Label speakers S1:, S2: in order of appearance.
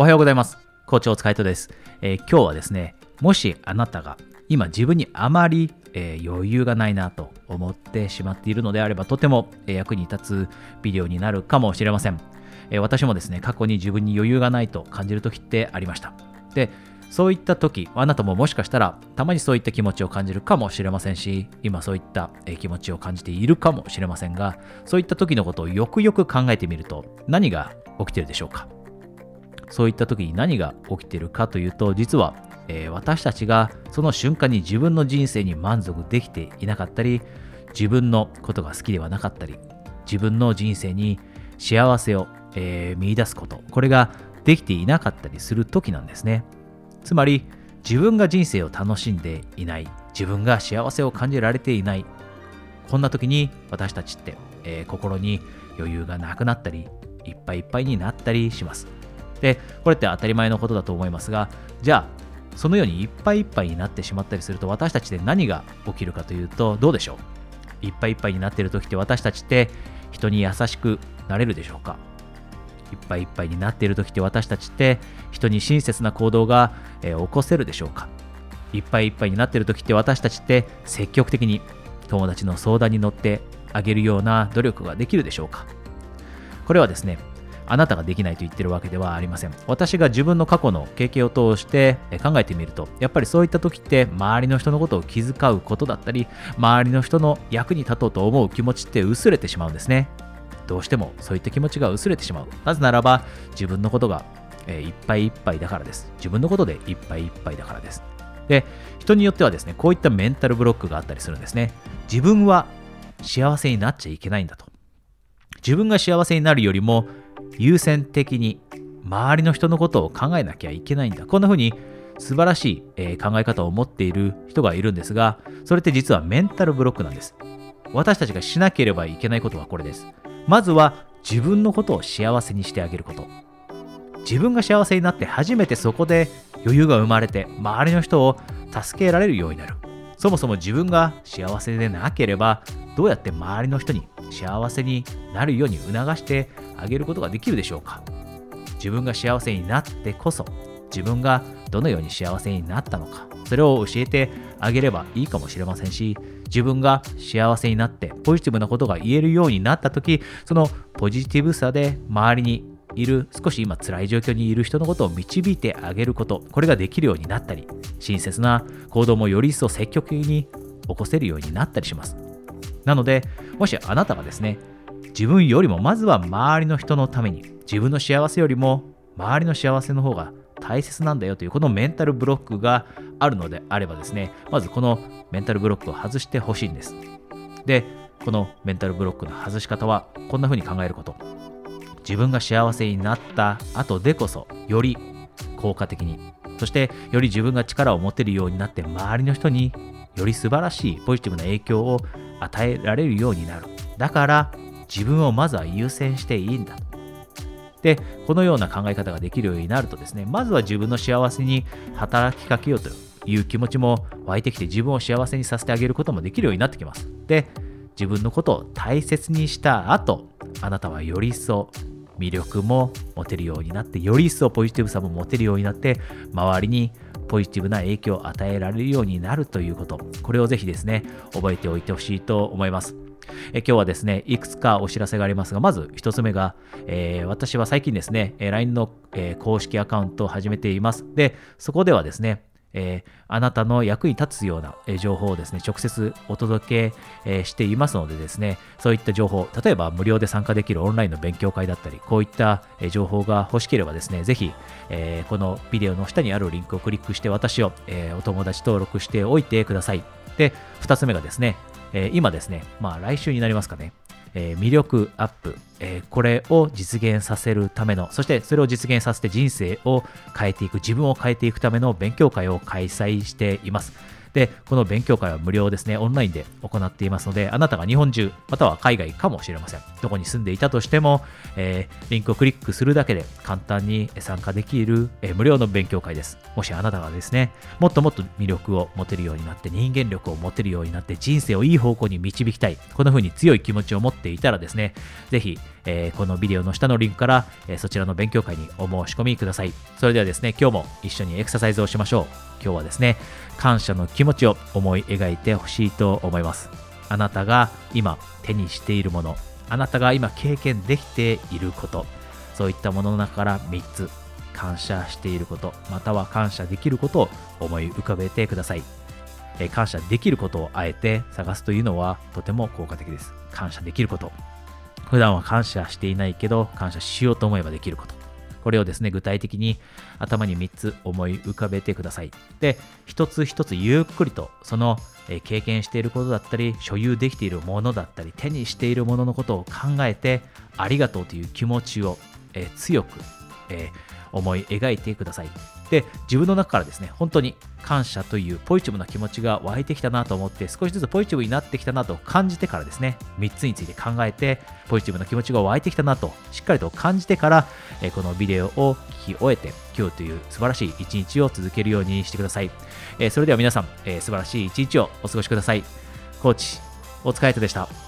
S1: おはようございます。校長お疲れ様です、えー、今日はですね、もしあなたが今自分にあまり、えー、余裕がないなと思ってしまっているのであれば、とても、えー、役に立つビデオになるかもしれません、え私もですね、過去に自分に余裕がないと感じる時ってありました。で、そういった時、あなたももしかしたらたまにそういった気持ちを感じるかもしれませんし、今そういった気持ちを感じているかもしれませんが、そういった時のことをよくよく考えてみると何が起きているでしょうか？そういった時に何が起きているかというと実は、えー、私たちがその瞬間に自分の人生に満足できていなかったり自分のことが好きではなかったり自分の人生に幸せを、えー、見出すことこれができていなかったりする時なんですね。つまり自分が人生を楽しんでいない自分が幸せを感じられていないこんな時に私たちって、えー、心に余裕がなくなったりいっぱいいっぱいになったりします。で、これって当たり前のことだと思いますが、じゃあ、そのようにいっぱいいっぱいになってしまったりすると、私たちで何が起きるかというと、どうでしょう？いっぱいいっぱいになっている時って私たちって人に優しくなれるでしょうか？いっぱいいっぱいになっている時って私たちって人に親切な行動が、えー、起こせるでしょうか？いっぱいいっぱいになっている時って私たちって積極的に友達の相談に乗ってあげるような努力ができるでしょうか？これはですねあなたができないと言ってるわけではありません。私が自分の過去の経験を通して考えてみると、やっぱりそういった時って周りの人のことを気遣うことだったり、周りの人の役に立とうと思う気持ちって薄れてしまうんですね。どうしてもそういった気持ちが薄れてしまう。なぜならば自分のことが、いっぱいいっぱいだからです。自分のことでいっぱいいっぱいだからです。で、人によってはですね、こういったメンタルブロックがあったりするんですね。自分は幸せになっちゃいけないんだと。自分が幸せになるよりも優先的に周りの人のことを考えなきゃいけないんだ。こんな風に素晴らしい、考え方を持っている人がいるんですが、それって実はメンタルブロックなんです。私たちがしなければいけないことはこれです。まずは自分のことを幸せにしてあげること。自分が幸せになって初めてそこで余裕が生まれて周りの人を助けられるようになる。そもそも自分が幸せでなければどうやって周りの人に幸せになるように促してあげることができるでしょうか？自分が幸せになってこそ自分がどのように幸せになったのか？それを教えてあげればいいかもしれませんし自分が幸せになってポジティブなことが言えるようになった時そのポジティブさで周りにいる少し今辛い状況にいる人のことを導いてあげることこれができるようになったり親切な行動もより一層積極的に起こせるようになったりします。なのでもしあなたがですね自分よりもまずは周りの人のために自分の幸せよりも周りの幸せの方が大切なんだよというこのメンタルブロックがあるのであればですねまずこのメンタルブロックを外してほしいんです。でこのメンタルブロックの外し方はこんな風に考えること。自分が幸せになった後でこそより効果的に。そしてより自分が力を持てるようになって周りの人により素晴らしいポジティブな影響を与えられるようになる。だから自分をまずは優先していいんだでこのような考え方ができるようになるとですねまずは自分の幸せに働きかけようという気持ちも湧いてきて自分を幸せにさせてあげることもできるようになってきます。で自分のことを大切にした後あなたはより一層魅力も持てるようになってより一層ポジティブさも持てるようになって周りにポジティブな影響を与えられるようになるということこれをぜひですね覚えておいてほしいと思いますえ今日はですね、いくつかお知らせがありますが、まず1つ目が、えー、私は最近ですね、LINE の、えー、公式アカウントを始めています。で、そこではですね、えー、あなたの役に立つような、え情報をですね、直接お届け、えしていますのでですね、そういった情報、例えば無料で参加できるオンラインの勉強会だったり、こういった、え情報が欲しければですね、ぜひ、えこのビデオの下にあるリンクをクリックして私を、えお友達登録しておいてください。で、2つ目がですね、え今ですね、まあ来週になりますかね、えー、魅力アップ、えー、これを実現させるための、そしてそれを実現させて人生を変えていく、自分を変えていくための勉強会を開催しています。で、この勉強会は無料ですね、オンラインで行っていますので、あなたが日本中、または海外かもしれません。どこに住んでいたとしても、えー、リンクをクリックするだけで簡単に参加できる、えー、無料の勉強会です。もしあなたがですね、もっともっと魅力を持てるようになって、人間力を持てるようになって、人生をいい方向に導きたい、こんな風に強い気持ちを持っていたらですね、ぜひ、えー、このビデオの下のリンクから、え、そちらの勉強会にお申し込みください。それではですね、今日も一緒にエクササイズをしましょう。今日はですね、感謝の気持ちを思い描いてほしいと思います。あなたが今手にしているもの、あなたが今経験できていること、そういったものの中から3つ感謝していること。または感謝できることを思い浮かべてください、え感謝できることをあえて探すというのはとても効果的です。感謝できること。普段は感謝していないけど感謝しようと思えばできること。これをですね具体的に頭に3つ思い浮かべてくださいで一つ一つゆっくりとその経験していることだったり所有できているものだったり手にしているもののことを考えてありがとうという気持ちを強く思い描いてください。で、自分の中からですね、本当に感謝というポジティブな気持ちが湧いてきたなと思って、少しずつポジティブになってきたなと感じてからですね、3つについて考えて、ポジティブな気持ちが湧いてきたなと、しっかりと感じてから、このビデオを聞き終えて、今日という素晴らしい一日を続けるようにしてください。それでは皆さん、え素晴らしい一日をお過ごしください。コーチ、お疲れ様でした。